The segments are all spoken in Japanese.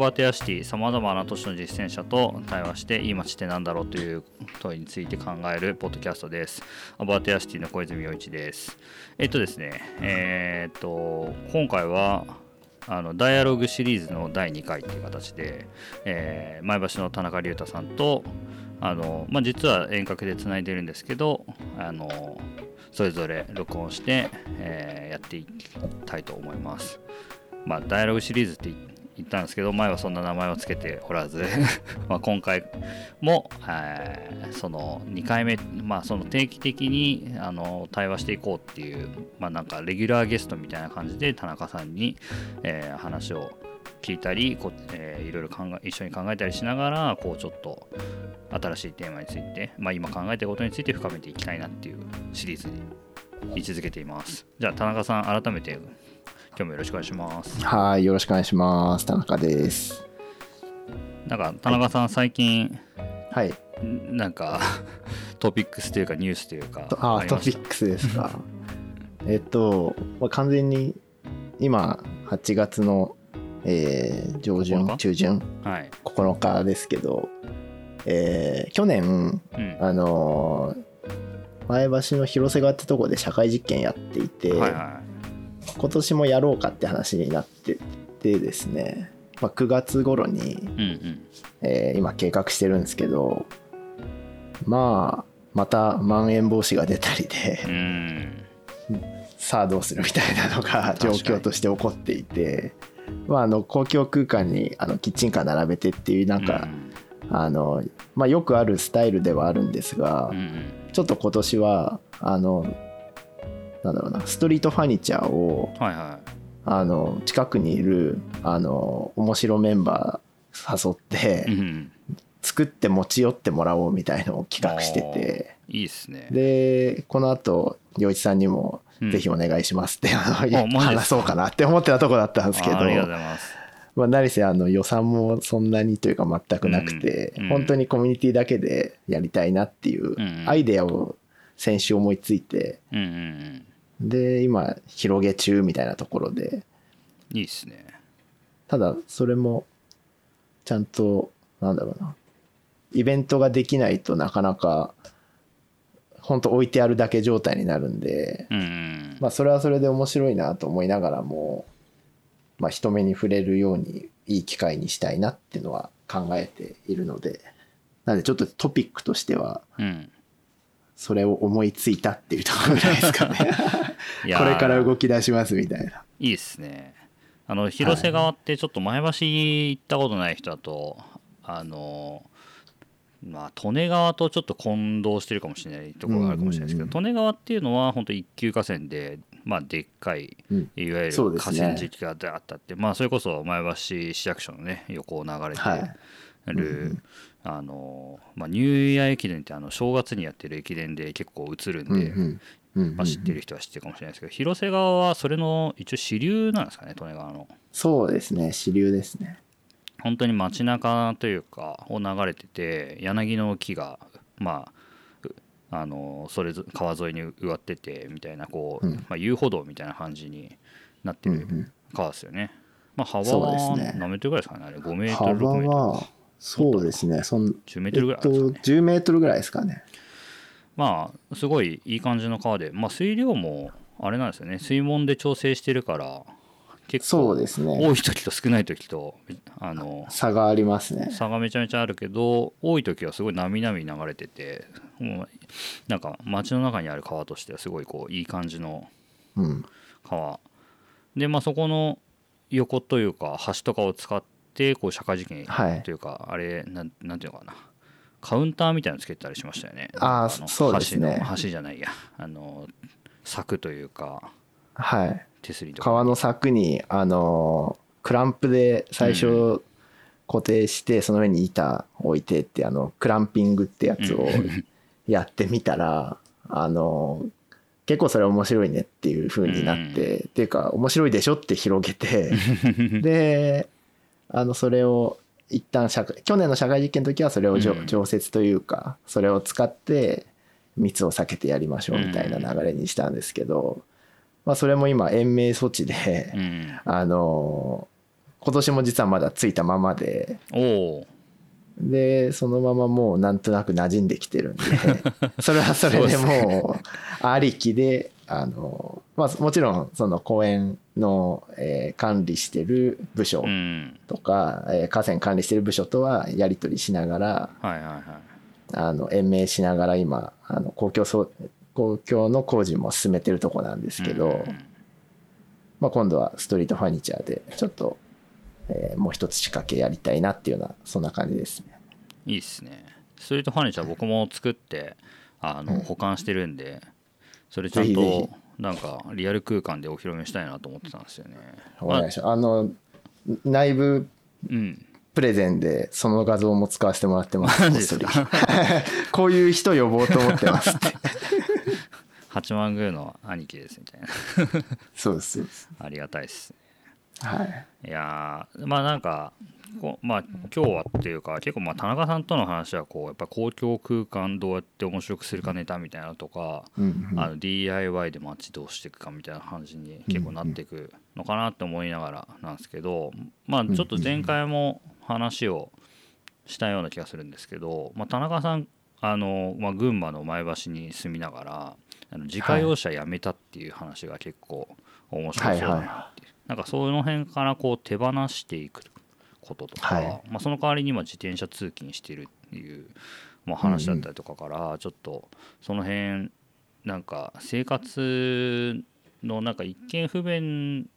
バーテアシティさまざまな都市の実践者と対話していい街ってなんだろうという問いについて考えるポッドキャストですアバーテアシティの小泉洋一ですえっとですねえー、っと今回はあのダイアログシリーズの第2回という形で、えー、前橋の田中隆太さんとあの、まあ、実は遠隔でつないでるんですけどあのそれぞれ録音して、えー、やっていきたいと思います。まあ、ダイアログシリーズって言ったんですけど前はそんな名前を付けておらず ま今回も、えー、その2回目、まあ、その定期的にあの対話していこうっていう、まあ、なんかレギュラーゲストみたいな感じで田中さんに、えー、話を聞いたりこ、えー、いろいろ考え一緒に考えたりしながらこうちょっと新しいテーマについて、まあ、今考えていることについて深めていきたいなっていうシリーズに位置づけています。じゃあ田中さん改めて今日もよろしくお願いします。はいよろしくお願いします。田中です。なんか田中さん最近はい。なんか トピックスというかニュースというかあトピックスですか。えっと、まあ、完全に今8月の、えー、上旬中旬、はい、9日ですけど、えー、去年、うん、あの前橋の広瀬川ってとこで社会実験やっていて、はいはい、今年もやろうかって話になっててですね、まあ、9月頃に、うんうん、えー、今計画してるんですけどまあまたまん延防止が出たりで、うん、さあどうするみたいなのが状況として起こっていて、まあ、あの公共空間にあのキッチンカー並べてっていうなんか、うん。あの、まあ、よくあるスタイルではあるんですが、うんうん、ちょっと今年はあのなんだろうなストリートファニチャーを、はいはい、あの近くにいるあの面白メンバー誘って、うん、作って持ち寄ってもらおうみたいのを企画してて。いいっすね。でこのあと陽一さんにもぜひお願いしますって、うん、話そうかなって思ってたとこだったんですけど。ありがとうございます。まあ、何せあの予算もそんなにというか全くなくて、うん、本当にコミュニティだけでやりたいなっていうアイデアを先週思いついて、うん、で今広げ中みたいなところで。いいっすね。ただそれもちゃんとなんだろうな。イベントができないとなかなか本当置いてあるだけ状態になるんで、うん、まあそれはそれで面白いなと思いながらもまあ、人目に触れるようにいい機会にしたいなっていうのは考えているので。なのでちょっとトピックとしては、それを思いついたっていうところぐらいですかね。これから動き出しますみたいな。いいですね。あの広瀬川ってちょっと前橋行ったことない人だと、あのまあ利根川とちょっと混同してるかもしれないところがあるかもしれないですけど、利根川っていうのは本当一級河川でまあ、でっかい、いわゆる河川敷があったって、ね、まあ、それこそ前橋市役所のね横を流れてる、はい、あのまあ、ニューイヤー駅伝ってあの正月にやってる駅伝で結構映るんで、まあ、知ってる人は知ってるかもしれないですけど広瀬川はそれの一応支流なんですかね利根川の。そうですね支流ですね。本当に街中というかを流れてて柳の木がまああのそれ川沿いに植わっててみたいなこう、うん、まあ、遊歩道みたいな感じになってる川ですよね。まあ、幅は何メートルぐらいですかねあれ？5メートル6メートルそうですね。そん10メートルぐらいですか、ね、えっと、10メートルぐらいですかね。まあすごいいい感じの川で、まあ、水量もあれなんですよね。水門で調整してるから結構多い時と少ない時とあの差がありますね。差がめちゃめちゃあるけど多い時はすごいなみなみ流れててもうなんか街の中にある川としてはすごいこういい感じの川、うん、でまあそこの横というか橋とかを使ってこう社会実験というか、はい、あれなんなんていうのかな。カウンターみたいなのつけたりしましたよね。ああそうですね。橋じゃないや。あの柵というかはい。手すりとか。川の柵にあのクランプで最初固定してその上に板置いてってあのクランピングってやつを やってみたら、あの、結構それ面白いねっていう風になって、うん、っていうか面白いでしょって広げて であのそれを一旦社会去年の社会実験の時はそれを、うん、常設というかそれを使って密を避けてやりましょうみたいな流れにしたんですけど、まあ、それも今延命措置で、あの今年も実はまだついたままでおでそのままもうなんとなく馴染んできてるんで それはそれでもうありきであの、まあ、もちろんその公園の、えー、管理してる部署とか、うん、えー、河川管理してる部署とはやり取りしながら、はいはいはい、あの延命しながら今あの公共そう公共の工事も進めてるとこなんですけど、うん、まあ、今度はストリートファニチャーでちょっと、えー、もう一つ仕掛けやりたいなっていうようなそんな感じですね。いいっすね。ストリートファニチャー僕も作ってあの保管してるんで、それちゃんとなんかリアル空間でお披露目したいなと思ってたんですよね。お願いします。あの内部プレゼンでその画像も使わせてもらってます。こういう人呼ぼうと思ってますって。八幡宮の兄貴ですみたいなそうですそうですありがたいですはいいやまあなんかこまあ今日はっていうか結構まあ田中さんとの話はこうやっぱ公共空間どうやって面白くするかネタみたいなとか、うんうん、あの DIY で街どうしていくかみたいな感じに結構なっていくのかなって思いながらなんですけどまあちょっと前回も話をしたような気がするんですけど、まあ、田中さんあの、まあ、群馬の前橋に住みながらあの自家用車辞めたっていう話が結構面白そうだなっていう、はいはい、なんかその辺からこう手放していくこととか、はい、まあ、その代わりに今自転車通勤してるっていう、まあ、話だったりとかからちょっとその辺なんか生活のなんか一見不便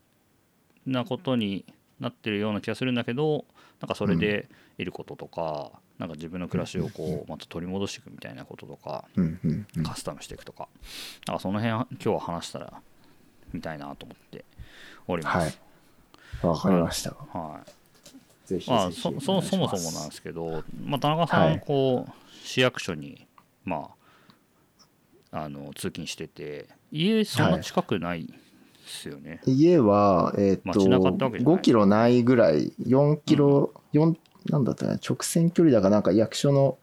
なことになってるような気がするんだけどなんかそれで得ることとか、なんか自分の暮らしをこうまた取り戻していくみたいなこととか、カスタムしていくとかなんかその辺今日は話したらみたいなと思っております。はい、わかりました。はい。ぜひまあ、そそそもそもなんですけど、まあ、田中さん、こう、はい、市役所に、まあ、あの通勤してて家そんな近くないですよね、はい、家は、えー、っと5キロないぐらい4キロ、うん、4なんだったかな直線距離だかなんか役所の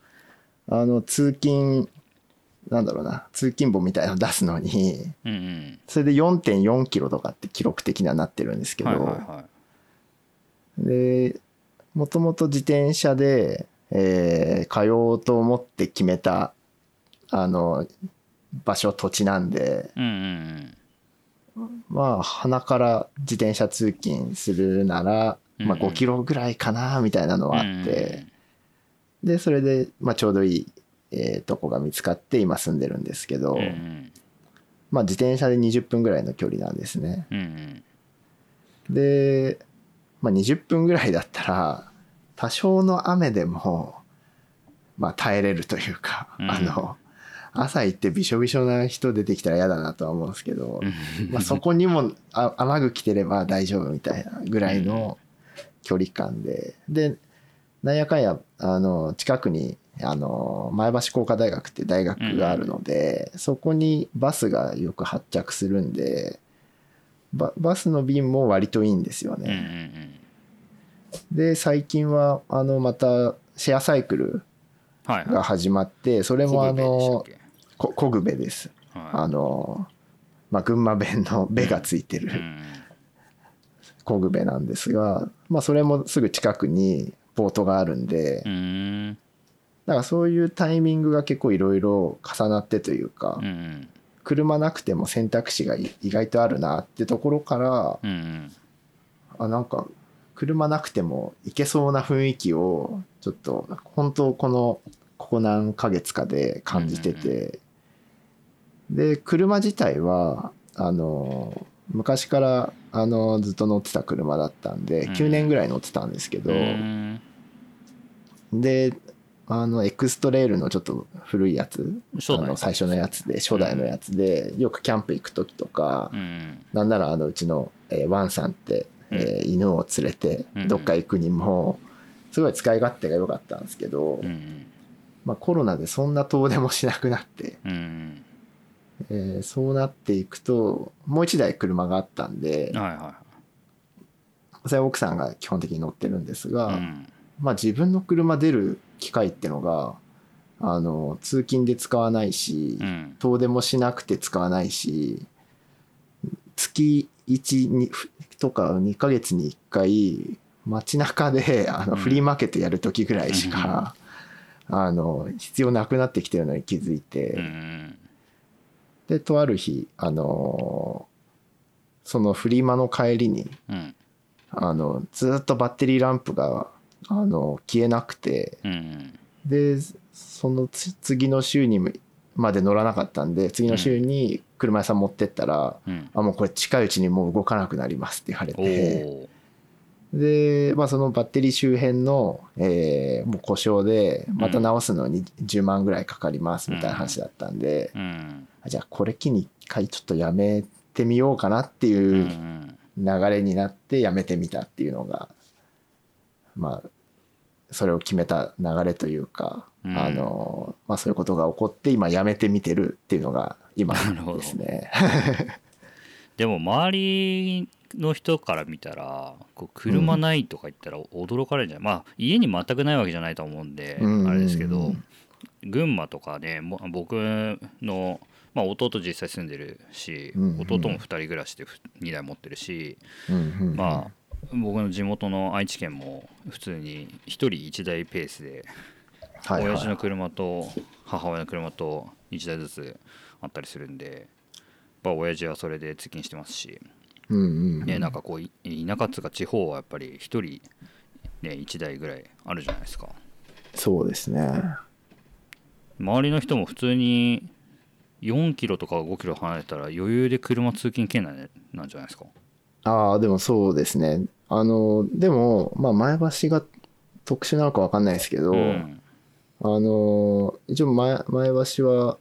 あの通勤なんだろうな通勤簿みたいなの出すのに、うんうん、それで4.4キロとかって記録的にはなってるんですけど、はいはいはい、でもともと自転車で、えー、通おうと思って決めたあの場所土地なんで、うんうんうん、まあ鼻から自転車通勤するなら、まあ、5キロぐらいかなみたいなのはあって、うんうん、でそれで、まあ、ちょうどいい、えー、とこが見つかって今住んでるんですけど、うんうん、まあ、自転車で20分ぐらいの距離なんですね。うんうん、でまあ、20分ぐらいだったら多少の雨でも、まあ、耐えれるというか、うん、あの朝行ってびしょびしょな人出てきたら嫌だなとは思うんですけど、まあ、そこにも雨具着てれば大丈夫みたいなぐらいの距離感で。でなんやかんやあの近くにあの前橋工科大学って大学があるので、そこにバスがよく発着するんでババスの便も割といいんですよね。で最近はあのまたシェアサイクルが始まって、それもあのこぐべです。あのまあ、群馬弁の「べ」がついてるこぐべなんですが、まあ、それもすぐ近くにポートがあるんでだからそういうタイミングが結構いろいろ重なってというか、車なくても選択肢が意外とあるなってところから、うんうん、あなんか車なくても行けそうな雰囲気をちょっと本当このここ何ヶ月かで感じてて、で車自体はあの昔からあのずっと乗ってた車だったんで、9年ぐらい乗ってたんですけど、うん、であのエクストレールのちょっと古いやつ。あの最初のやつで初代のやつで、よくキャンプ行く時とか、うん、なんならあのうちの、えー、ワンさんって、えー、犬を連れてどっか行くにもすごい使い勝手が良かったんですけど、まあ、コロナでそんな遠出もしなくなって、うんえー、そうなっていくともう一台車があったんで、それは奥さんが基本的に乗ってるんですが、うん、まあ、自分の車出る機械ってのがあの通勤で使わないし、うん、遠出もしなくて使わないし月12とか2ヶ月に1回街中であのフリーマーケットやる時ぐらいしか、うん、あの必要なくなってきてるのに気づいて、うん、でとある日あのそのフリマの帰りに、うん、あのずっとバッテリーランプがあの消えなくて、でその次の週にまで乗らなかったんで次の週に車屋さん持ってったら、あもうこれ近いうちにもう動かなくなりますって言われて。で、まあ、そのバッテリー周辺の、えー、もう故障でまた直すのに10万ぐらいかかりますみたいな話だったんで、うん。うん、じゃあこれ機に一回ちょっとやめてみようかなっていう流れになってやめてみたっていうのがまあそれを決めた流れというか、うん、あのまあ、そういうことが起こって今やめてみてるっていうのが今ですね。でも周りの人から見たらこう車ないとか言ったら驚かれるんじゃない、うん、まあ家に全くないわけじゃないと思うんで、あれですけど群馬とかね僕の、まあ、弟実際住んでるし、弟も2人暮らしで2台持ってるし、まあ僕の地元の愛知県も普通に1人1台ペースで、親父の車と母親の車と1台ずつあったりするんで、まあ、親父はそれで通勤してますし。うんうん、ね、なんかこう田舎っつうか地方はやっぱり1人、ね、1台ぐらいあるじゃないですか。そうですね。周りの人も普通に4キロとか5キロ離れたら余裕で車通勤圏内なんじゃないですか。ああでもそうですね。あのでも、まあ、前橋が特殊なのか分かんないですけど、うん、あの一応前前橋は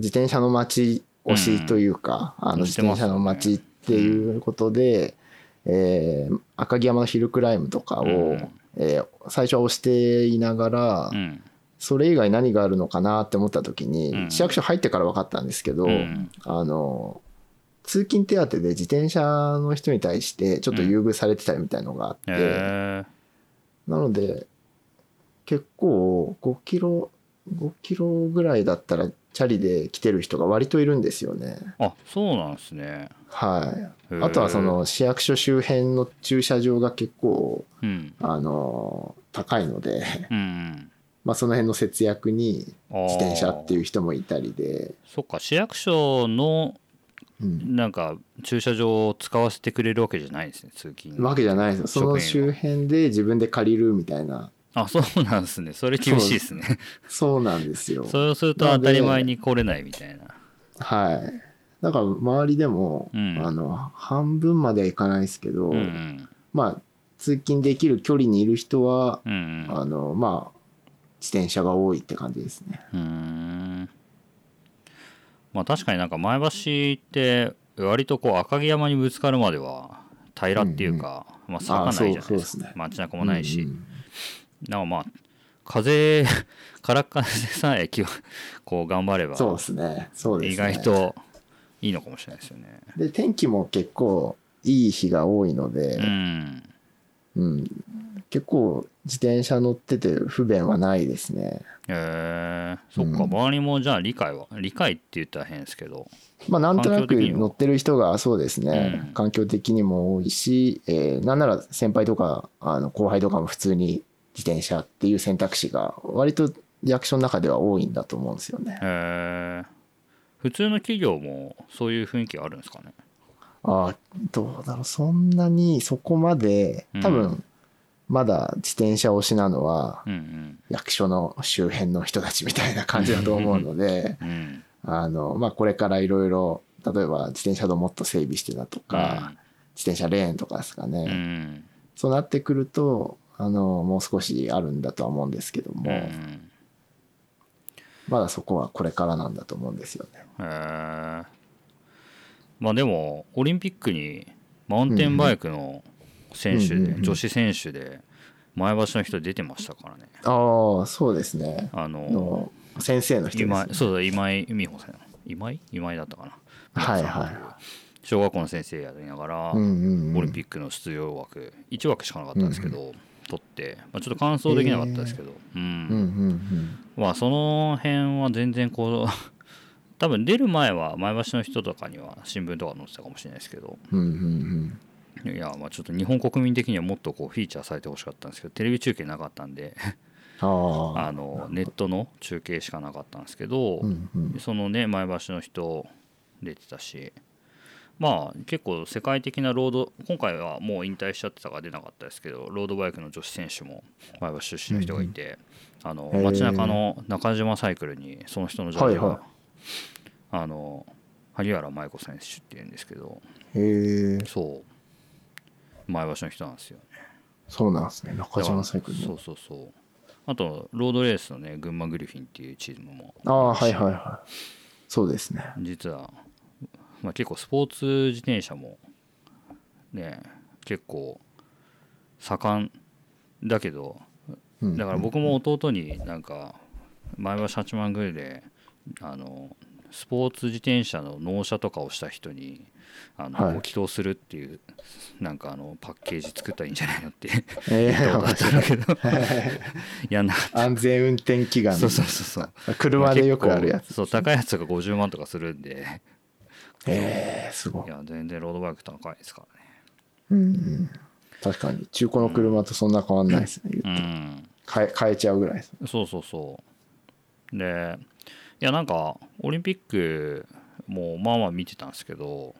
自転車の街推しというか、うん、あの自転車の街っていうことで、うん、えー、赤城山のヒルクライムとかを、うん、えー、最初は押していながら、うん、それ以外何があるのかなって思った時に、市役所入ってから分かったんですけど、あの通勤手当で自転車の人に対してちょっと優遇されてたみたいのがあって、なので結構5キロ5キロぐらいだったらチャリで来てる人が割といるんですよね。あそうなんですね。はい。あとはその市役所周辺の駐車場が結構、うん、あの高いので、うん、まあその辺の節約に自転車っていう人もいたりで。そっか市役所のなんか駐車場を使わせてくれるわけじゃないですね通勤わけじゃないですその周辺で自分で借りるみたいなあそうなんですね。それ厳しいですね。そうなんですよ。そうすると当たり前に来れないみたいな。はい。だから周りでも、うん、あの半分まではいかないですけど、うんうん、まあ通勤できる距離にいる人は、うんうん、あのまあ自転車が多いって感じですね。うん。まあ確かになんか前橋って割とこう赤城山にぶつかるまでは平らっていうか、うんうん、まあ坂ないじゃないですか、ね、街中もないし、うんうんなんかまあ風 からっ風さえこう頑張ればそうですね。そうですね。意外といいのかもしれないですよね。で天気も結構いい日が多いので、うん、うん、結構自転車乗ってて不便はないですね。へえそっか、うん、周りもじゃあ理解は理解って言ったら変ですけど。まあなんとなく乗ってる人がそうですね、うん、環境的にも多いし、えー、なんなら先輩とかあの後輩とかも普通に自転車っていう選択肢が割とリアクションの中では多いんだと思うんですよね。へ普通の企業もそういう雰囲気あるんですかね？ああどうだろう。そんなにそこまで多分まだ自転車推しなのは役所の周辺の人たちみたいな感じだと思うので、あのまあこれからいろいろ例えば自転車道もっと整備してたとか、自転車レーンとかですかね、そうなってくるとあのもう少しあるんだとは思うんですけども、うん、まだそこはこれからなんだと思うんですよね。まあでもオリンピックにマウンテンバイクの選手で、女子選手で前橋の人出てましたからね。ああそうですね。あの先生の人です、ね、そうだ今井美穂さん今井？今井だったかな。はいはい。小学校の先生やりながら、オリンピックの出場枠1枠しかなかったんですけど、うんうん取って、まあ、ちょっと完走できなかったですけど、えー、うん、まあその辺は全然こう 多分出る前は前橋の人とかには新聞とか載ってたかもしれないですけど、うんうんうん、いやまあちょっと日本国民的にはもっとこうフィーチャーされてほしかったんですけど。テレビ中継なかったんで。あ のネットの中継しかなかったんですけど、うんうん、そのね前橋の人出てたしまあ結構世界的なロード今回はもう引退しちゃってたから出なかったですけどロードバイクの女子選手も前橋出身の人がいて、うん、あの街中の中島サイクルにその人のジャージが、はいはい、あの萩原舞子選手っていうんですけどそう。前橋の人なんですよ。ねそうなんですね。中島サイクルそうそうそう。あとロードレースのね群馬グリフィンっていうチームもああはいはいはい。そうですね。実はまあ、結構スポーツ自転車もね結構盛んだけどだから僕も弟になんか前橋8万ぐらいであのスポーツ自転車の納車とかをした人にあの、はい、ご祈祷するっていうなんかあのパッケージ作ったらいいんじゃないのってええー、けど やんなかった。安全運転祈願。そうそうそうそう。車でよくあるやつ、そう高いやつが50万とかするんでええー、すごい。いや、全然ロードバイク高いですからね。うん、うん。確かに、中古の車とそんな変わんないですね、うん、変え変えちゃうぐらいです。そうそうそう。で、いや、なんか、オリンピックもまあまあ見てたんですけど、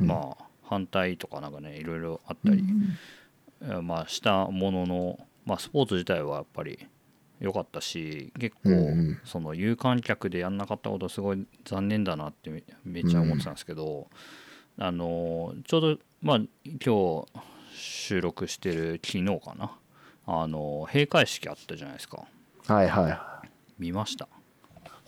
うん、まあ、反対とかなんかね、いろいろあったり、うん、まあ、したものの、まあ、スポーツ自体はやっぱり良かったし結構その有観客でやんなかったことすごい残念だなってめっちゃ思ってたんですけど、あのちょうどまあ今日収録してる昨日かな。あの閉会式あったじゃないですか。はいはい。見ました？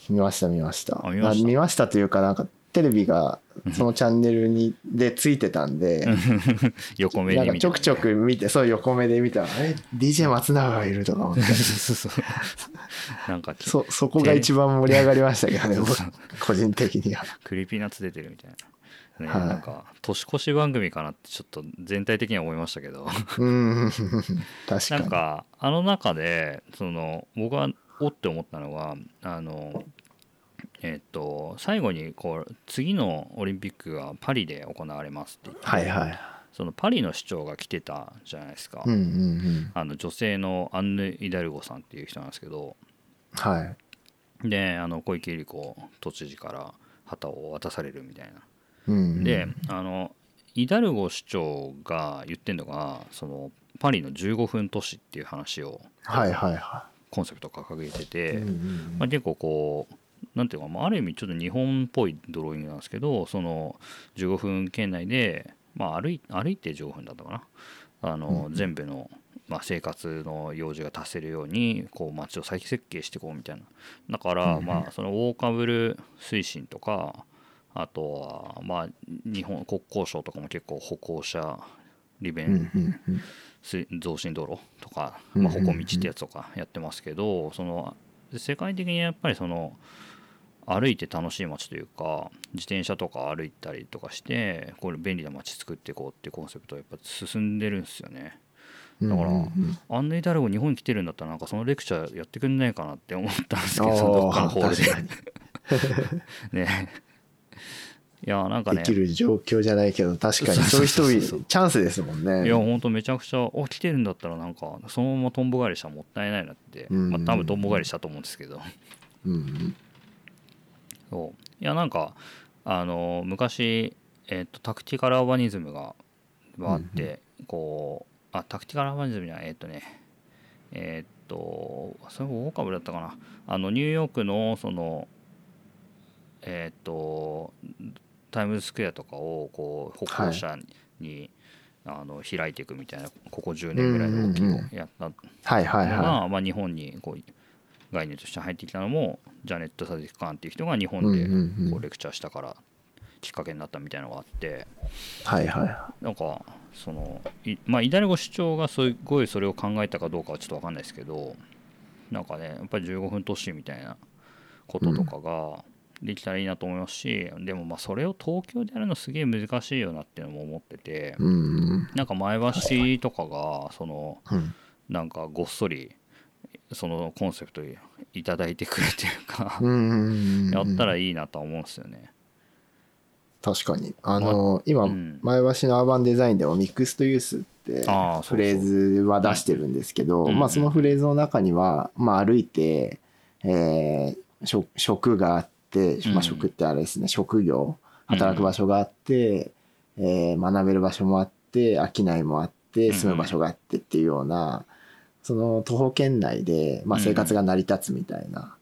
見ました見ました。見ました。というかなんかテレビがそのチャンネルにでついてたんで 横目でちょくちょく見てそう横目で見たらえ DJ 松永がいるとか思って。なんかそそこが一番盛り上がりましたけどね個人的には。Creepy Nuts 出てるみたいな、ね、はい、なんか年越し番組かなってちょっと全体的には思いましたけど。うん。確かに。なんかあの中でその僕はおって思ったのがあのえっと、最後にこう次のオリンピックがパリで行われますって言って、はいはい、そのパリの市長が来てたじゃないですか、うんうんうん、あの女性のアンヌ・イダルゴさんっていう人なんですけど、はい、であの小池百合子都知事から旗を渡されるみたいな。うんうん、であのイダルゴ市長が言ってるのがそのパリの15分都市っていう話を、はいはいはい、コンセプト掲げてて、うんうんうん、まあ、結構こうなんていうか、あ、る意味ちょっと日本っぽいドローイングなんですけどその15分圏内で、まあ、歩い歩いて15分だったかな。あの、うん、全部の、まあ、生活の用事が達せるようにこう街を再設計していこうみたいな。だから、うん、まあそのウォーカブル推進とかあとはまあ日本国交省とかも結構歩行者利便、増進道路とか、まあ、歩行道ってやつとかやってますけどその世界的にやっぱりその歩いて楽しい街というか自転車とか歩いたりとかしてこれ便利な街作っていこうっていうコンセプトはやっぱ進んでるんですよね。だから、うんうん、あんなイタリア語日本に来てるんだったらなんかそのレクチャーやってくんないかなって思ったんですけどどっかのホールで ね。いやなんかね。できる状況じゃないけど確かにそういう人チャンスですもんね。いやほんとめちゃくちゃお来てるんだったらなんかそのままとんぼ返りしたらもったいないなって、うんうん、まあ多分とんぼ返りしたと思うんですけど。うん、うんそう。いやなんかあの昔、えーと、タクティカルアバニズムがあって、うん、こうあタクティカルアバニズムじゃないえっ、ー、とねえっ、ー、とそれも大株だったかな。あのニューヨークのそのえっ、ー、とタイムズスクエアとかをこう歩行者に、はい、あの開いていくみたいなここ10年ぐらいの動きをやったのが、まあ、日本にこう概念として入ってきたのもジャネット・サディク・カーンっていう人が日本でこうレクチャーしたからきっかけになったみたいなのがあって、はいはいなんかそのいまあイダルゴ市長がすごいそれを考えたかどうかはちょっと分かんないですけどなんかねやっぱり15分都市みたいなこととかができたらいいなと思いますし、うん、でもまあそれを東京でやるのすげえ難しいよなっていうのも思ってて、うん、なんか前橋とかがその、なんかごっそりそのコンセプト頂いてくるというかやったらいいなとは思うんですよね。確かに。あの今、前橋のアーバンデザインでもミックストユースってフレーズは出してるんですけどまあそのフレーズの中には、まあ、歩いて、えー、職があって、まあ、職ってあれですね職業働く場所があって、えー、学べる場所もあって商いもあって住む場所があってっていうような、その徒歩圏内で、まあ、生活が成り立つみたいな。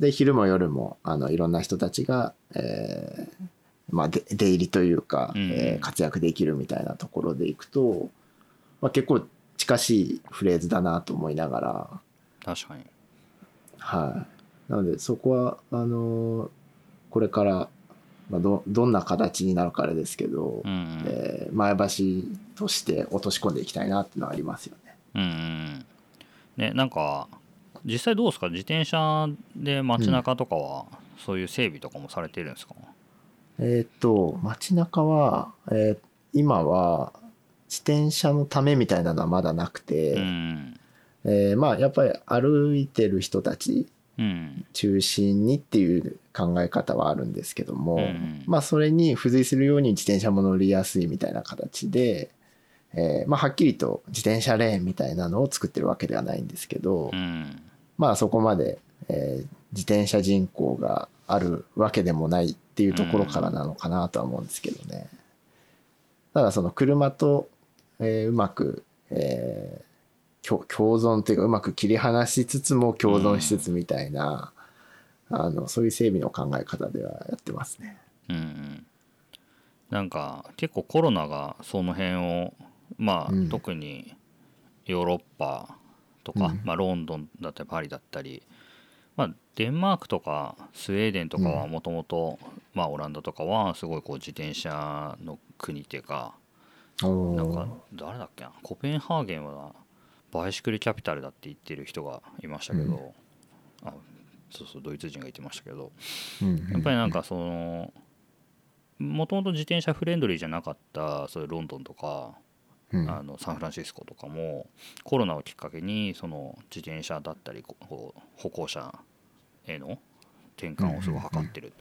で昼も夜もあのいろんな人たちが、えーまあ、出入りというか、うん、えー、活躍できるみたいなところでいくと、まあ、結構近しいフレーズだなと思いながら。確かに。はい。なのでそこはあのー、これからまあ、どどんな形になるかあれですけど、うん、えー、前橋として落とし込んでいきたいなっていうのはありますよね。うん、ねなんか実際どうですか？自転車で街中とかは、そういう整備とかもされてるんですか、うん、えっ、と街中は、えー、今は自転車のためみたいなのはまだなくて、うん、えー、まあやっぱり歩いてる人たち中心にっていう考え方はあるんですけども、うん、まあそれに付随するように自転車も乗りやすいみたいな形で、えー、まあはっきりと自転車レーンみたいなのを作ってるわけではないんですけど、うん、まあそこまで、えー、自転車人口があるわけでもないっていうところからなのかなとは思うんですけどね。ただその車と、えー、うまく、えー、共存というかうまく切り離しつつも共存しつつみたいな、うん、あのそういう整備の考え方ではやってますね。うん、なんか結構コロナがその辺をまあ、うん、特にヨーロッパとか、うん、まあ、ロンドンだったりパリだったり、まあ、デンマークとかスウェーデンとかはもともとオランダとかはすごいこう自転車の国っていうかなんか誰だっけなコペンハーゲンはバイシクルキャピタルだって言ってる人がいましたけど、うん、あそうそうドイツ人が言ってましたけど、やっぱりなんかそのもともと自転車フレンドリーじゃなかったそういうロンドンとか、うん、あのサンフランシスコとかもコロナをきっかけにその自転車だったりこう歩行者への転換をすごい図ってる、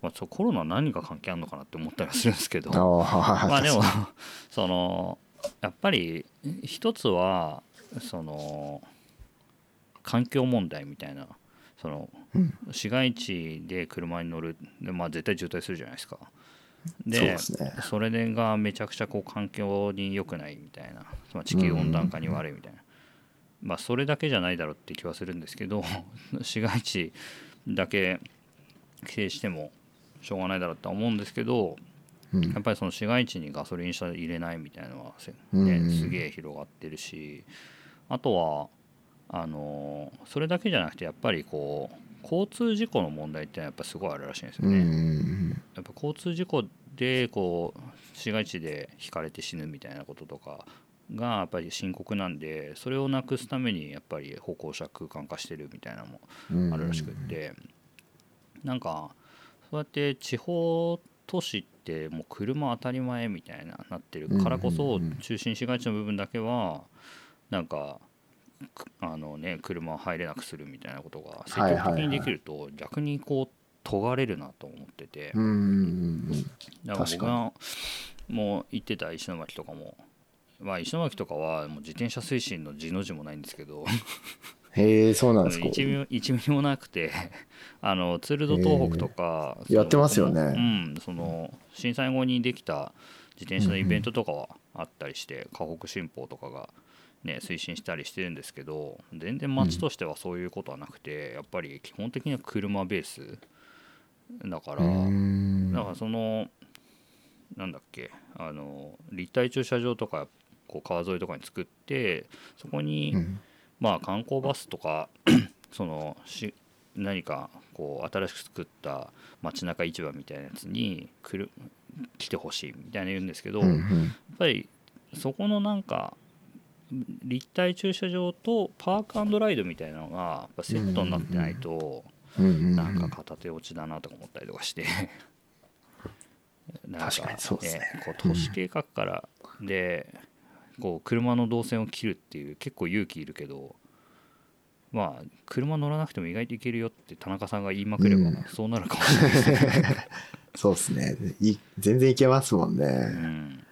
まあ、そコロナ何が関係あるのかなって思ったりするんですけど。まあでもそのやっぱり一つはその環境問題みたいなその、市街地で車に乗るで、まあ、絶対渋滞するじゃないですか。でそれがめちゃくちゃこう環境に良くないみたいな、まあ、地球温暖化に悪いみたいな、まあそれだけじゃないだろうって気はするんですけど 市街地だけ規制してもしょうがないだろうとは思うんですけど、やっぱりその市街地にガソリン車入れないみたいなのは、ねすげえ広がってるしあとはあのそれだけじゃなくてやっぱりこう交通事故の問題ってやっぱすごいあるらしいんですよね。やっぱ交通事故でこう市街地でひかれて死ぬみたいなこととかがやっぱり深刻なんでそれをなくすためにやっぱり歩行者空間化してるみたいなのもあるらしくってなんかそうやって地方都市ってもう車当たり前みたいななってるからこそ中心市街地の部分だけはなんかあのね車入れなくするみたいなことが積極的にできると逆にこう尖れるなと思っててだから僕がもう行ってた石巻とかもまあ石巻とかはもう自転車推進の字の字もないんですけどへえそうなんですか1ミミリもなくてあのツール・ド・東北とかやってますよねうんその震災後にできた自転車のイベントとかはあったりして、河北新報とかがね、推進したりしてるんですけど全然街としてはそういうことはなくて、やっぱり基本的には車ベースだからだからそのなんだっけあの立体駐車場とかこう川沿いとかに作ってそこに、まあ観光バスとか そのし何かこう新しく作った街中市場みたいなやつに来る来てほしいみたいな言うんですけど、やっぱりそこのなんか立体駐車場とパークライドみたいなのがやっぱセットになってないとなんか片手落ちだなとか思ったりとかして。なんか、ね、こう都市計画からでこう車の動線を切るっていう結構勇気いるけどまあ車乗らなくても意外といけるよって田中さんが言いまくればそうなるかもしれないですね。そうですね。い全然いけますもんね、うん。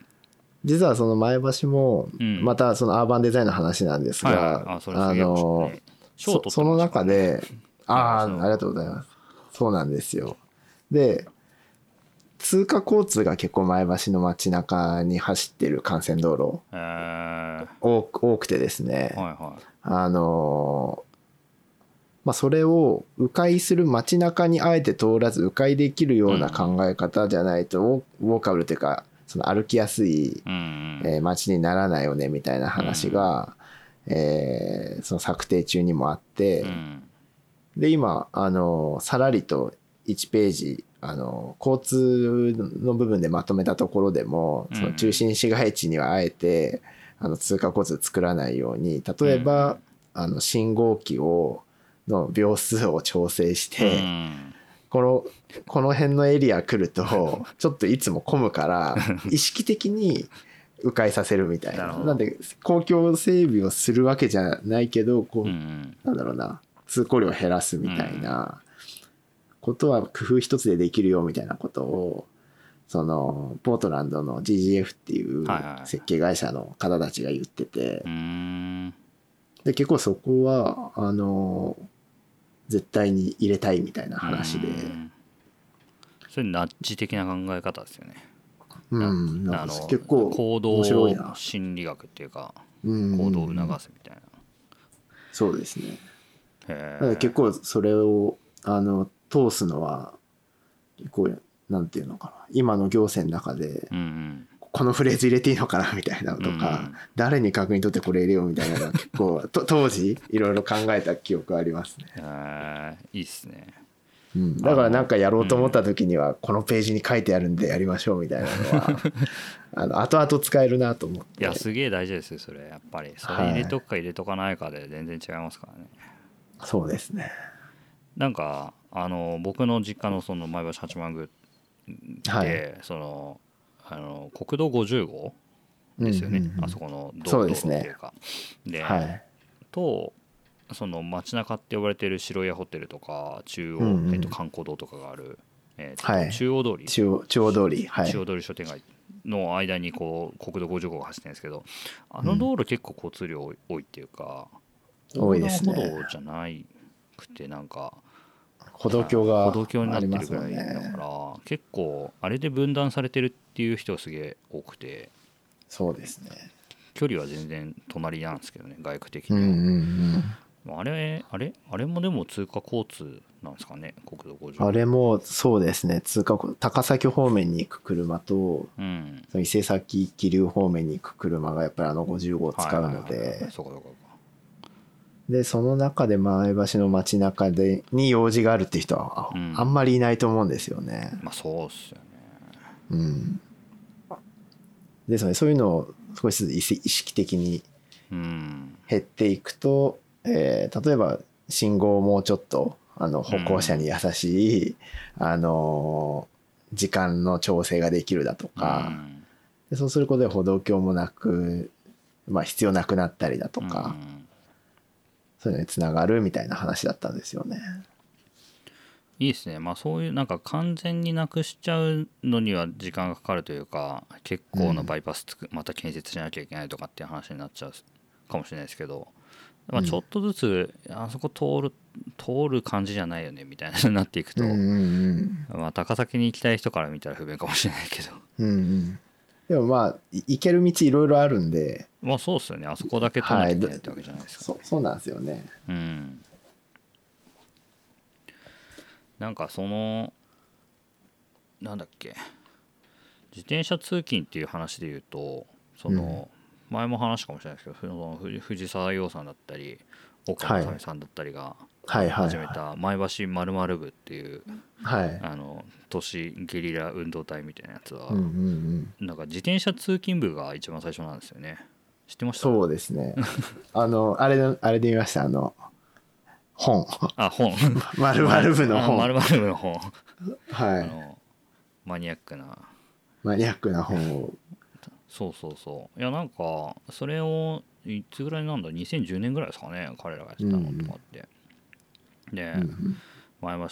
実はその前橋もまたそのアーバンデザインの話なんですが、あのその中でああありがとうございます。そうなんですよ。で通過交通が結構前橋の街中に走ってる幹線道路、多くてですね、はいはい、あのまあ、それを迂回する街中にあえて通らず迂回できるような考え方じゃないと、ウォーカブルというかその歩きやすい、え街にならないよねみたいな話が、えその策定中にもあって、で今あのさらりと1ページあの交通の部分でまとめたところでも、その中心市街地にはあえてあの通過交通作らないように例えば、あの信号機をの秒数を調整して、このこの辺のエリア来ると ちょっといつも混むから意識的に迂回させるみたいな。なんで公共整備をするわけじゃないけどこう、なんだろうな通行量を減らすみたいなことは工夫一つでできるよみたいなことをそのポートランドの GGF っていう設計会社の方たちが言ってて、で結構そこはあの絶対に入れたいみたいな話で。それナッジ的な考え方ですよね。うんあの結構行動心理学っていうか行動を促すみたいな。そうですね結構それをあの通すのはこうなんていうのかな。今の行政の中で、このフレーズ入れていいのかなみたいなのとか、誰に確認取ってこれ入れようみたいなのは結構当時いろいろ考えた記憶ありますね。あいいっすね。うん、だからなんかやろうと思った時にはこのページに書いてあるんでやりましょうみたいなのはあの後々使えるなと思って。いやすげえ大事ですよそれやっぱり。それ入れとくか入れとかないかで全然違いますからね、はい、そうですね。なんかあの僕の実家のその前橋八幡宮で、はい、そのあの国道50号ですよね、うんうんうん、あそこの道路っていうか。で、ねはい、とその街中って呼ばれてる白屋ホテルとか中央、うんうん、えっと、観光堂とかがある、えーはい、中央通り。中央中央通り、はい、中央通り商店街の間にこう国道50号が走ってるんですけどあの道路結構交通量多いっていうか、うん、多いですね。歩道じゃないくてなんか歩道橋が歩道橋になってるぐらいだから、ね、結構あれで分断されてるっていう人がすげえ多くて。そうですね。距離は全然隣なんですけどね外区的には、うんうんうん、あれあれあれもでも通過交通なんですかね国道50あれもそうですね。通過高崎方面に行く車と、うん、伊勢崎桐生方面に行く車がやっぱりあの50号を使うので、そうかそうかでその中で前橋の街中でに用事があるっていう人はあんまりいないと思うんですよね。うん、まあそうっすよね。うん。ですねそういうのを少しずつ意識的に減っていくと、うん、えー、例えば信号をもうちょっとあの歩行者に優しい、うん、あの時間の調整ができるだとか、うん、でそうすることで歩道橋もなく、まあ、必要なくなったりだとか。うんそういうのにつながるみたいな話だったんですよね。いいですね、まあ、そういうなんか完全になくしちゃうのには時間がかかるというか結構なバイパスつく、また建設しなきゃいけないとかっていう話になっちゃうかもしれないですけど、まあ、ちょっとずつあそこ通る通る感じじゃないよねみたいなになっていくと、まあ、高崎に行きたい人から見たら不便かもしれないけど。うんうんでもまあ行ける道いろいろあるんで。まあそうっすよね。あそこだけ通らなきゃいけないってわけじゃないですか、はい、そそうなんですよね。うん。なんかそのなんだっけ。自転車通勤っていう話で言うとその、前も話かもしれないですけど、その藤沢洋さんだったり岡野さんだったりが始めた前橋まるまる部っていう、はい、あの都市ゲリラ運動隊みたいなやつは、うんうんうん、なんか自転車通勤部が一番最初なんですよね。知ってました？そうですね。あのあれあれで見ました？あの本。あ本。まるまる部の本。まるまる部の本。はい。マニアックな。マニアックな本を。そうそうそう。いやなんかそれをいつぐらいなんだ？2010年ぐらいですかね彼らがやってたのとかって、で、前橋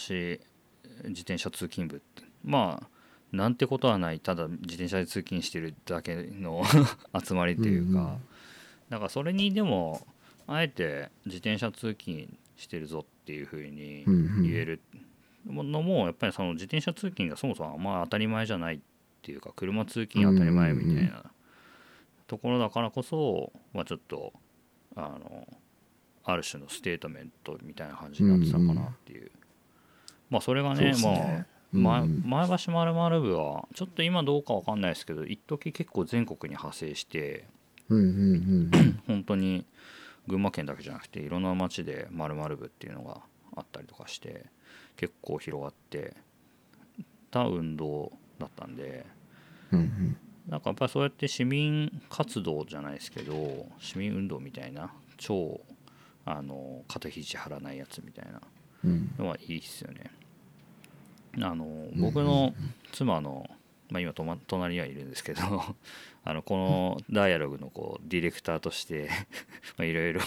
自転車通勤部。ってまあなんてことはない。ただ自転車で通勤してるだけの 集まりっていうか、うんうん、なんかそれにでもあえて自転車通勤してるぞっていうふうに言える。のもやっぱりその自転車通勤がそもそもあんま当たり前じゃないっていうか車通勤当たり前みたいなところだからこそ、まあ、ちょっとあのある種のステートメントみたいな感じになってたかなっていう、まあそれがねまあ、前橋まるまる部はちょっと今どうか分かんないですけど一時結構全国に派生して、本当に群馬県だけじゃなくていろんな町でまるまる部っていうのがあったりとかして結構広がってた運動だったんで、なんかやっぱりそうやって市民活動じゃないですけど市民運動みたいな超あの肩肘張らないやつみたいな。のはいいっすよね。あの僕の妻の、まあ、今と、ま、隣にはいるんですけど あのこのダイアログのこうディレクターとして いろいろ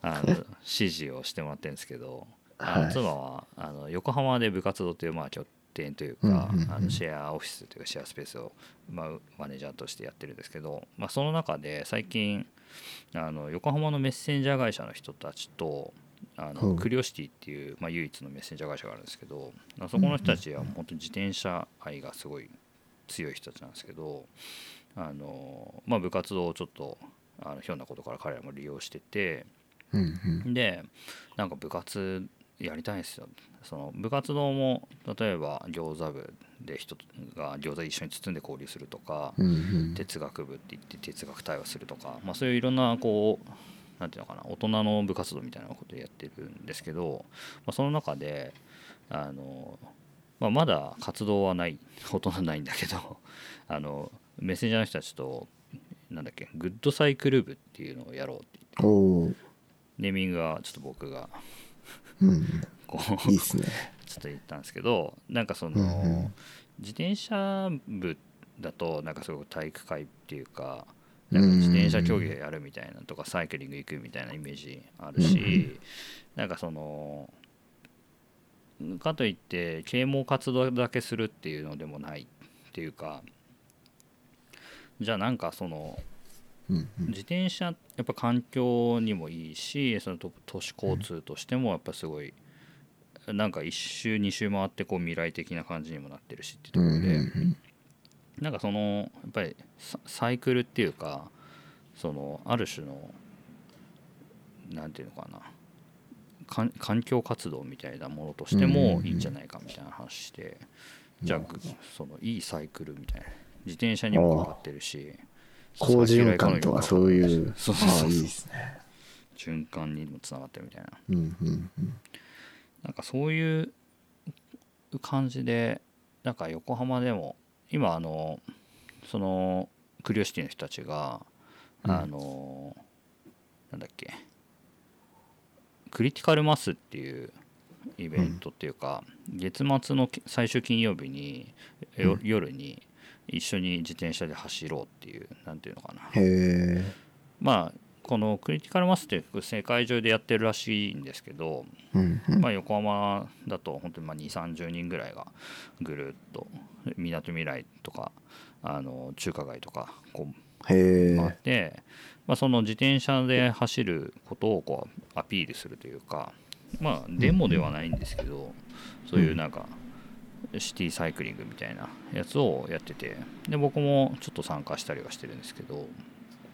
あの 指示をしてもらってるんですけど、あの妻はあの横浜で部活動というまあ拠点というか、あのシェアオフィスというかシェアスペースを、まあ、マネージャーとしてやってるんですけど、まあ、その中で最近あの横浜のメッセンジャー会社の人たちとあのクリオシティっていう、まあ、唯一のメッセンジャー会社があるんですけどそこの人たちは本当に自転車愛がすごい強い人たちなんですけどあの、まあ、部活動をちょっとあのひょんなことから彼らも利用してて、でなんか部活やりたいんですよその部活動も例えば餃子部で人が餃子一緒に包んで交流するとか、哲学部って言って哲学対話するとか、まあ、そういういろんなこう何て言うのかな大人の部活動みたいなことをやってるんですけど、まあ、その中であの、まあ、まだ活動はないほとんどないんだけど あのメッセンジャーの人たちとなんだっけグッドサイクル部っていうのをやろうって言って。ネーミングはちょっと僕がうん、こういいっすね。ちょっと言ったんですけどなんかその、うんうん、自転車部だとなんかすごく体育会っていうかなんか自転車競技やるみたいなとかサイクリング行くみたいなイメージあるしなんかそのかといって啓蒙活動だけするっていうのでもないっていうかじゃあなんかその自転車やっぱ環境にもいいしその都市交通としてもやっぱすごいなんか1周2周回ってこう未来的な感じにもなってるしっていうところで。なんかそのやっぱりサイクルっていうかそのある種の何て言うのかな。環境活動みたいなものとしてもいいんじゃないかみたいな話して。じゃあそのいいサイクルみたいな。自転車にもかかってるし好循環とかそういう。そうそうそういいですね循環にもつながってるみたいな、うんうんうん、なんかそういう感じでなんか横浜でも今あのそのクリオシティの人たちが、うん、あのなんだっけクリティカルマスっていうイベントっていうか、うん、月末の最終金曜日に、うん、夜に一緒に自転車で走ろうっていうなんていうのかな。まあこのクリティカルマスって世界中でやってるらしいんですけど、うんうん、まあ、横浜だと本当にま2 3 0人ぐらいがぐるっとみなとみらいとかあの中華街とかこう回って、まあ、その自転車で走ることをこうアピールするというかまあデモではないんですけど、そういうなんかシティサイクリングみたいなやつをやっててで僕もちょっと参加したりはしてるんですけど。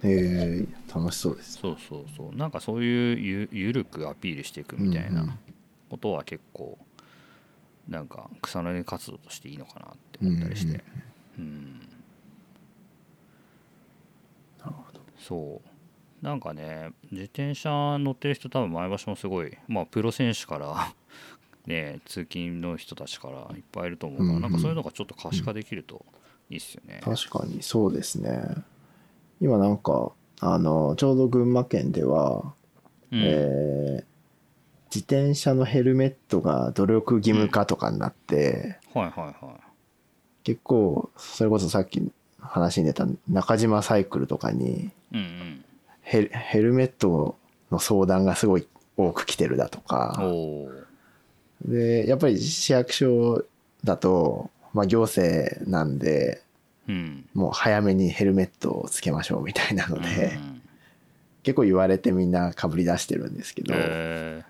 へえ楽しそうです。そうそうそう。なんかそういうゆゆるくアピールしていくみたいなことは結構なんか草の根活動としていいのかなって思ったりして。うん、なるほどそう。なんかね自転車乗ってる人多分前橋もすごいまあプロ選手からね通勤の人たちからいっぱいいると思うから、うんうん、なんかそういうのがちょっと可視化できるといいっすよね、確かにそうですね。今なんかあのちょうど群馬県では、うん、えー、自転車のヘルメットが努力義務化とかになって、うん、はいはいはい。結構それこそさっき話に出た中島サイクルとかに、うんうん、ヘヘルメットの相談がすごい多く来てるだとかでやっぱり市役所だとまあ、行政なんで、うん、もう早めにヘルメットをつけましょうみたいなので、うん、結構言われてみんなかぶり出してるんですけど、え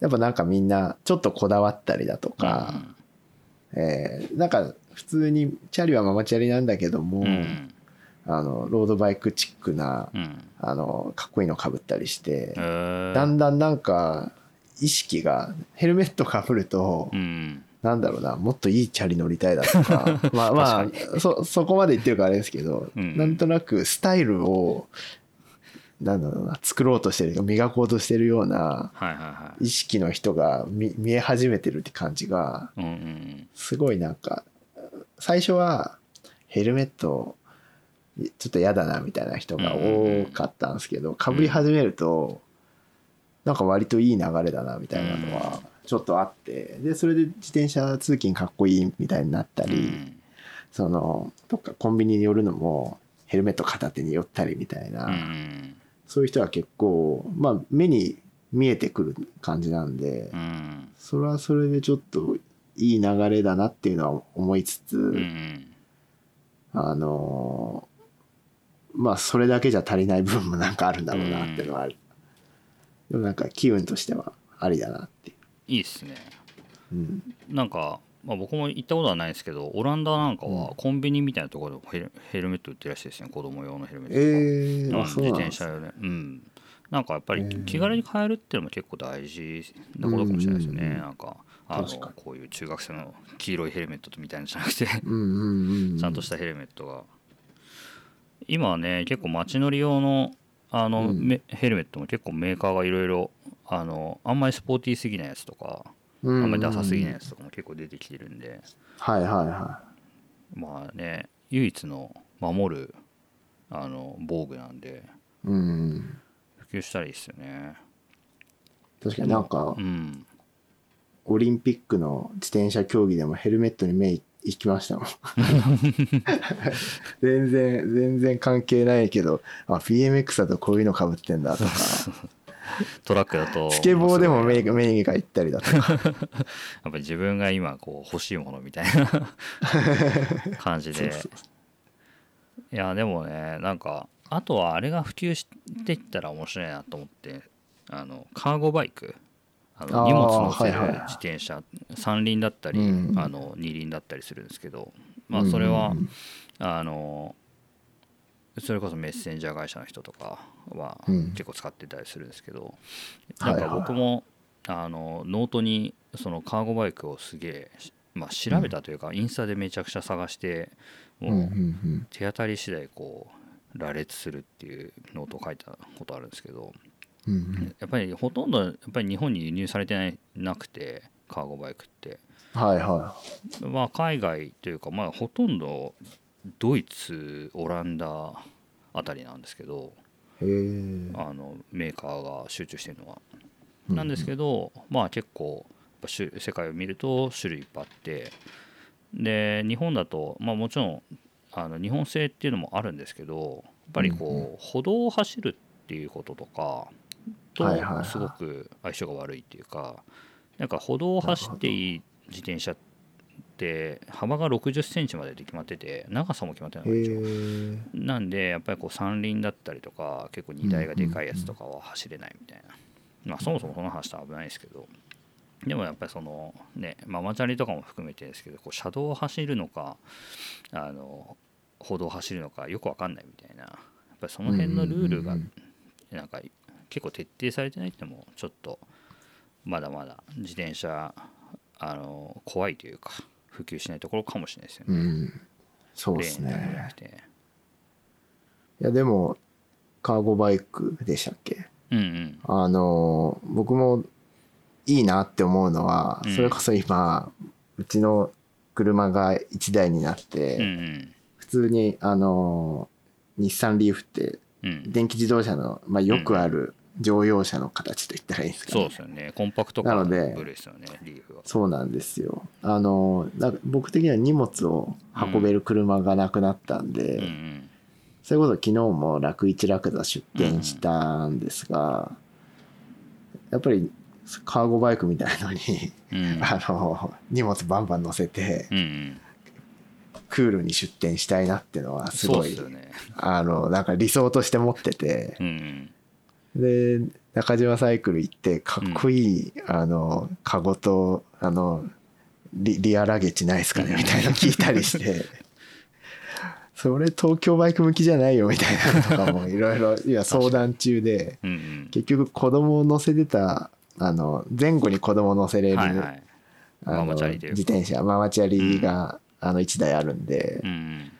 ー、やっぱなんかみんなちょっとこだわったりだとか、うん、えー、なんか普通にチャリはママチャリなんだけども、うん。あのロードバイクチックな、うん、あのかっこいいのかぶったりして、だんだんなんか意識がヘルメットかぶると、うん、なんだろうなもっといいチャリ乗りたいだとか。まあまあそそこまで言ってるからあれですけど、うん、なんとなくスタイルをなんだろうな作ろうとしてる磨こうとしてるような意識の人が見見え始めてるって感じがすごいなんか最初はヘルメットちょっと嫌だなみたいな人が多かったんですけどかぶり始めるとなんか割といい流れだなみたいなのはちょっとあって。でそれで自転車通勤かっこいいみたいになったりそのどっかコンビニに寄るのもヘルメット片手に寄ったりみたいな。そういう人は結構まあ目に見えてくる感じなんでそれはそれでちょっといい流れだなっていうのは思いつつあのまあそれだけじゃ足りない部分もなんかあるんだろうなっていうのはある。でもなんか機運としてはありだなっていいっすね、うん、なんか、まあ、僕も行ったことはないですけどオランダなんかはコンビニみたいなところでヘルメット売ってるらしいですね。子供用のヘルメット。とか、えー、自転車用で。うん。なんかやっぱり気軽に買えるっていうのも結構大事なことかもしれないですよね、うんうんうん、なんかあのこういう中学生の黄色いヘルメットみたいなじゃなくて。ちゃんとしたヘルメットが。今はね結構街乗り用のあの、うん、ヘルメットも結構メーカーがいろいろあのあんまりスポーティーすぎないやつとか、あんまりダサすぎないやつとかも結構出てきてるんで。はいはいはい。まあね唯一の守るあの防具なんで、うん、普及したらいいですよね。確かになんか、うん、オリンピックの自転車競技でもヘルメットに目い行きましたもん。全然全然関係ないけどあ BMX だとこういうのかぶってんだとか。トラックだと。スケボーでも目目がいったりだとか。やっぱり自分が今こう欲しいものみたいな。感じで。いやでもねなんかあとはあれが普及していったら面白いなと思ってあのカーゴバイクあの荷物乗せる自転車、三輪だったり、あの二輪だったりするんですけど、まあ、それは、あのそれこそメッセンジャー会社の人とかは結構使ってたりするんですけど、なんか僕も、あのノートにそのカーゴバイクをすげえ、まあ、調べたというか、インスタでめちゃくちゃ探してもう手当たり次第こう羅列するっていうノートを書いたことあるんですけど、うんうん、やっぱりほとんどやっぱり日本に輸入されてないなくてカーゴバイクって。はいはい。まあ海外というかまあほとんどドイツオランダあたりなんですけどあのメーカーが集中してるのは、なんですけどまあ結構世界を見ると種類いっぱいあってで日本だとまあもちろんあの日本製っていうのもあるんですけどやっぱりこう歩道を走るっていうこととかとすごく相性が悪いっていうかなんか歩道を走っていい自転車って幅が6 0センチまでで決まってて長さも決まってないんですよなんでやっぱりこう三輪だったりとか結構荷台がでかいやつとかは走れないみたいな、まあそもそもその話は危ないですけど。でもやっぱりそのねママチャリとかも含めてですけどこう車道を走るのかあの歩道を走るのかよく分かんないみたいな。やっぱりその辺のルールがなんか結構徹底されてないってもちょっとまだまだ自転車あの怖いというか普及しないところかもしれないですよね。うん、そうですね。いやでもカーゴバイクでしたっけ、うんうん、あの僕もいいなって思うのは、それこそ今うちの車が1台になって、うんうん、普通にあの日産リーフって電気自動車の、まあ、よくある乗用車の形と言ったらいいですか、ね、そうですよね。コンパクト感の部類ですよねリーフは。そうなんですよ。あの僕的には荷物を運べる車がなくなったんで、うんうん、それこそ昨日も楽一楽座出店したんですが、うん、やっぱりカーゴバイクみたいのに、うん、あの荷物バンバン乗せて、うんうん。クールに出店したいなっていうのはすごい、ね、あのなんか理想として持ってて、うん、で中島サイクル行ってかっこいい、うん、あのカゴとあのリリアラゲッジないですかねみたいな聞いたりして。それ東京バイク向きじゃないよみたいなのとかもいろいろ 相談中で、うんうん、結局子供を乗せてたあの前後に子供乗せれる、はいはい、あの自転車ママチャリが、あの1台あるんで、うん、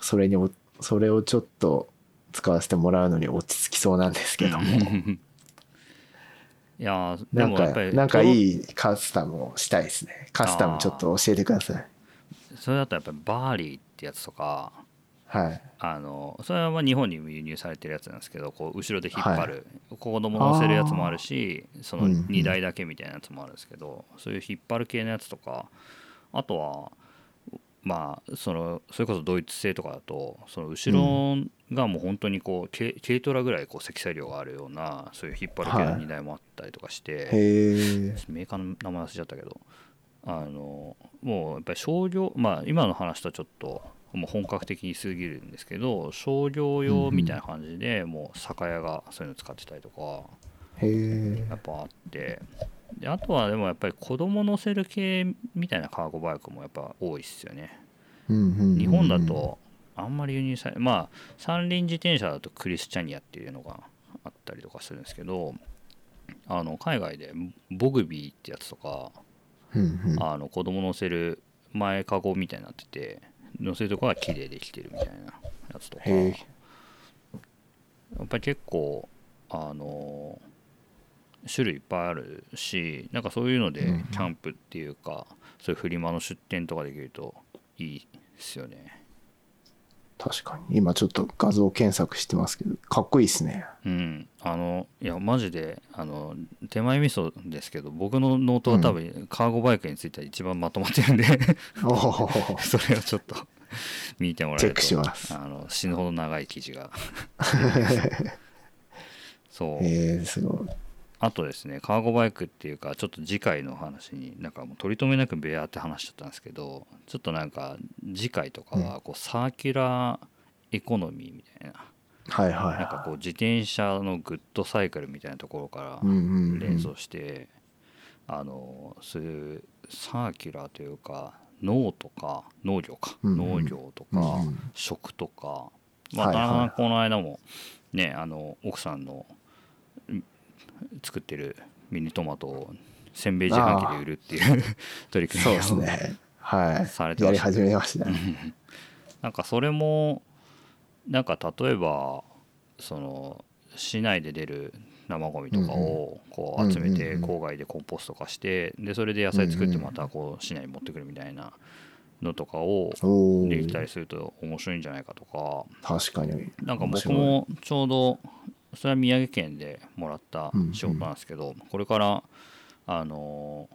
それにそれをちょっと使わせてもらうのに落ち着きそうなんですけども。いやなんかなんかいいカスタムをしたいですね。カスタムちょっと教えてください。それだとやっぱり Burley ってやつとかはい、あのそれはまあ日本に輸入されてるやつなんですけどこう後ろで引っ張る、はい、子供乗せるやつもあるしその荷台だけみたいなやつもあるんですけど、うん、そういう引っ張る系のやつとかあとはまあそのそれこそドイツ製とかだとその後ろがもう本当にこう軽軽トラぐらいこう積載量があるようなそういう引っ張る系の荷台もあったりとかして、はい、メーカーの名前忘れちゃったけどあのもうやっぱり商業まあ今の話とはちょっともう本格的にすぎるんですけど商業用みたいな感じでもう酒屋がそういうの使ってたりとかやっぱあってであとはでもやっぱり子供乗せる系みたいなカーゴバイクもやっぱ多いっすよね。日本だとあんまり輸入されまあ三輪自転車だとクリスチャニアっていうのがあったりとかするんですけどあの海外でボグビーってやつとか、あの子供乗せる前かごみたいになってて乗せるとこは木でできてるみたいなやつとかやっぱり結構あの種類いっぱいあるしなんかそういうのでキャンプっていうか、そういうフリマの出店とかできるといいですよね。確かに。今ちょっと画像検索してますけどかっこいいですね。うん。あのいやマジであの手前味噌ですけど僕のノートは多分、カーゴバイクについては一番まとまってるんで それをちょっと見てもらえるとあの死ぬほど長い記事が。そう。えー、すごいあとですねカーゴバイクっていうかちょっと次回の話になんかもう取り留めなくバーって話しちゃったんですけどちょっとなんか次回とかはこうサーキュラーエコノミーみたいな、はいはい、なんかこう自転車のグッドサイクルみたいなところから連想して、あのそういうサーキュラーというか農とか農業か、農業とか、食とかまあ、この間もねあの奥さんの作ってるミニトマトをせんべい自販機で売るっていう 取り組みをそうですね。はい。されてやり始めましたね。なんかそれもなんか例えばその市内で出る生ゴミとかをこう集めて郊外でコンポスト化してでそれで野菜作ってまたこう市内に持ってくるみたいなのとかをできたりすると面白いんじゃないかとか。確かに。なんか僕もちょうどそれは宮城県でもらった仕事なんですけど、これからあの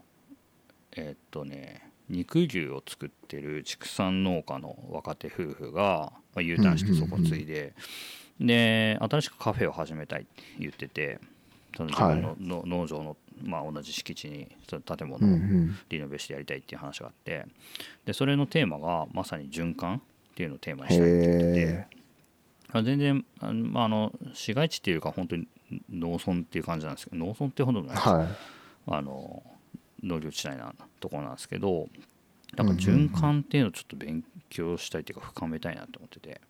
えっとね肉牛を作ってる畜産農家の若手夫婦が、まあ、U ターンしてそこ継いで、で新しくカフェを始めたいって言っててその自分のの、農場の、まあ、同じ敷地にその建物をリノベしてやりたいっていう話があってでそれのテーマがまさに循環っていうのをテーマにしたいって言ってて。全然あのあの市街地っていうか本当に農村っていう感じなんですけど農村ってほどないです、はい、あの農業地帯なところなんですけどなんか循環っていうのをちょっと勉強したいっていうか深めたいなと思ってて。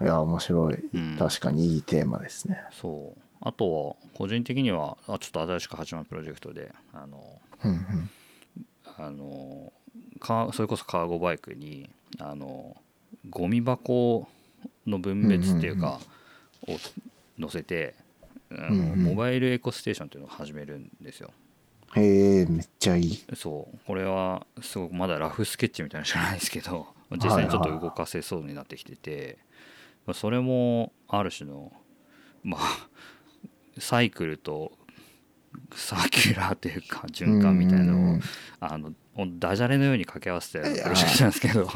いや面白い、うん、確かにいいテーマですね。そう。あとは個人的にはあちょっと新しく始まるプロジェクトであの、うんうん、あのかそれこそカーゴバイクにあのゴミ箱の分別っていうか、を載せて、あのモバイルエコステーションっていうのを始めるんですよ。へえめっちゃいい。そう。これはすごくまだラフスケッチみたいなのじゃないですけど 実際にちょっと動かせそうになってきてて、それもある種のまあサイクルとサーキュラーというか循環みたいなのをあのダジャレのように掛け合わせてよろしくなんですけど。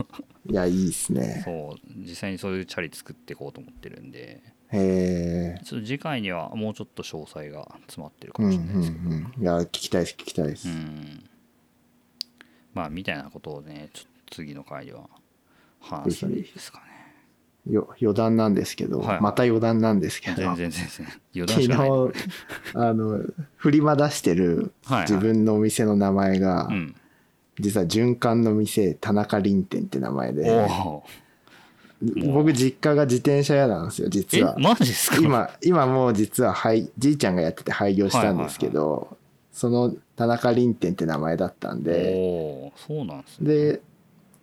いやいいですね。そう実際にそういうチャリ作っていこうと思ってるんで。へえ次回にはもうちょっと詳細が詰まってるかもしれないですけど、うんうんうん、いや聞きたいです聞きたいです、うん、まあみたいなことをねちょっと次の回では話ですかね。よ余談なんですけど、はい、また余談なんですけど。全然全然。余談しかない。昨日あのフリマ出してる自分のお店の名前が、はいはい、実は循環の店田中凛店って名前で。僕実家が自転車屋なんですよ実は。マジですか？今今もう実ははいじいちゃんがやってて廃業したんですけど、はいはいはい、その田中凛店って名前だったんで。そうなんですね。で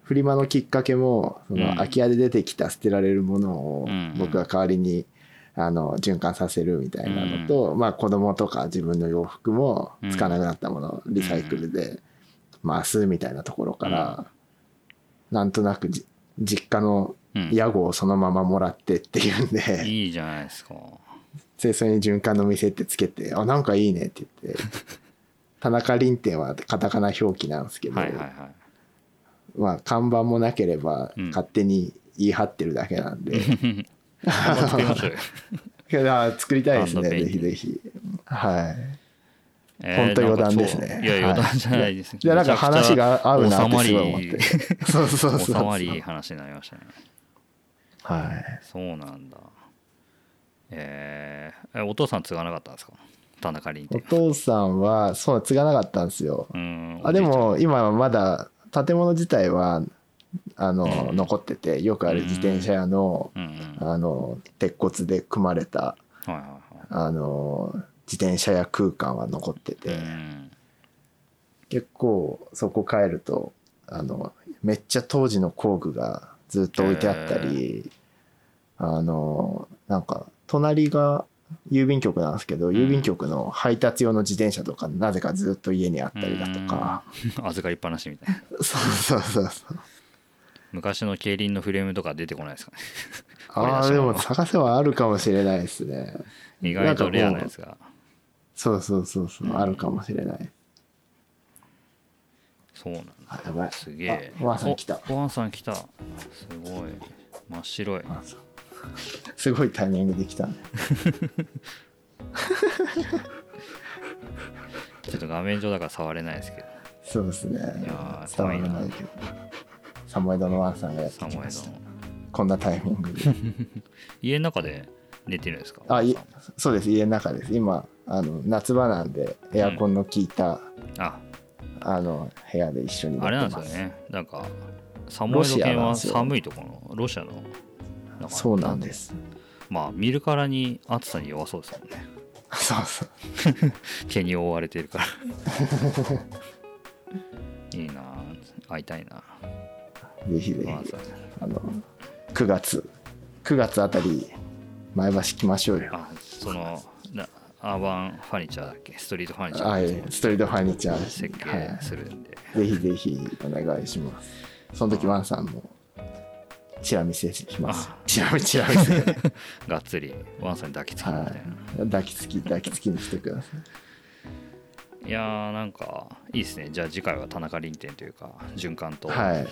フリマのきっかけもその空き家で出てきた捨てられるものを僕が代わりにあの循環させるみたいなのと、まあ子供とか自分の洋服も使わなくなったものをリサイクルで回すみたいなところから、なんとなく実家の屋号をそのままもらってっていうんで、いいじゃないですか。清掃に循環の店ってつけてあなんかいいねって言って 田中凛店はカタカナ表記なんですけど、はいはいはい。まあ看板もなければ勝手に言い張ってるだけなんで、うよ。作りたいですねぜひぜひ。はい。えー、本当余談ですね。いや、余談じゃないですね。いや、なんか話が合うなってすごい思って。そうそうそう。収まりいい話になりましたね。はい。そうなんだ。えー、お父さん継がなかったんですか？田中凛お父さんは、そう、継がなかったんですよ。あ、でも、今はまだ建物自体はあの、うん、残っててよくある自転車屋の,、あの鉄骨で組まれた、あの自転車屋空間は残ってて、結構そこ帰るとあのめっちゃ当時の工具がずっと置いてあったり、あのなんか隣が郵便局なんですけど、郵便局の配達用の自転車とかなぜかずっと家にあったりだとか、預かりっぱなしみたいな。そうそうそうそう。昔の競輪のフレームとか出てこないですかね。ああでも探せばあるかもしれないですね。意外とレアなやつがそうそうそうそう、うん、あるかもしれない。そうなんだ。やばい。すげえ。ワンさん来た。ワンさん来た。すごい。真っ白い。すごいタイミングで来たね。ちょっと画面上だから触れないですけど。そうですね。いや伝わらないけど。サモエドのワンさんがやってきました。こんなタイミングで。家の中で寝てるんですか？あいそうです。家の中です。今あの夏場なんでエアコンの効いた、うん、あ。あの部屋で一緒に寝てます。あれなんですよね。なんかサモエド県は寒いところのロシアのそうなんです。まあ見るからに暑さに弱そうですもんね。そうそう。毛に覆われてるから。いいな会いたいなぜひぜひ。あの9月9月あたり前橋来ましょうよ。あそのアーバンファニチャーだっけ？ストリートファニチャー。はいストリートファニチャー設計するんで、はい、ぜひぜひお願いします。その時ワンさんもチラ見せします。チラ見チラ見せ。がっつりワンさんに抱きつきみたいな、はい、抱きつき抱きつきにしてくださいいやーなんかいいですね。じゃあ次回は田中凛店というか循環と、はい、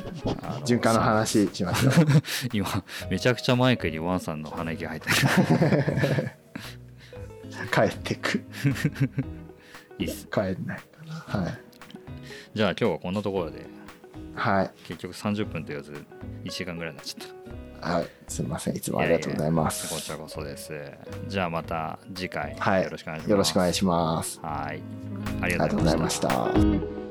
循環の話しましょう。今めちゃくちゃマイクにワンさんの鼻息入ってる。帰ってく。いいっす。帰んないかな。はい。じゃあ今日はこんなところで。はい。結局30分と言わず1時間ぐらいになっちゃったはい、すみません。いつもありがとうございます。いやいやこちらこそです。じゃあまた次回、はい、よろしくお願いします。よろしくお願いします。はい。ありがとうございました。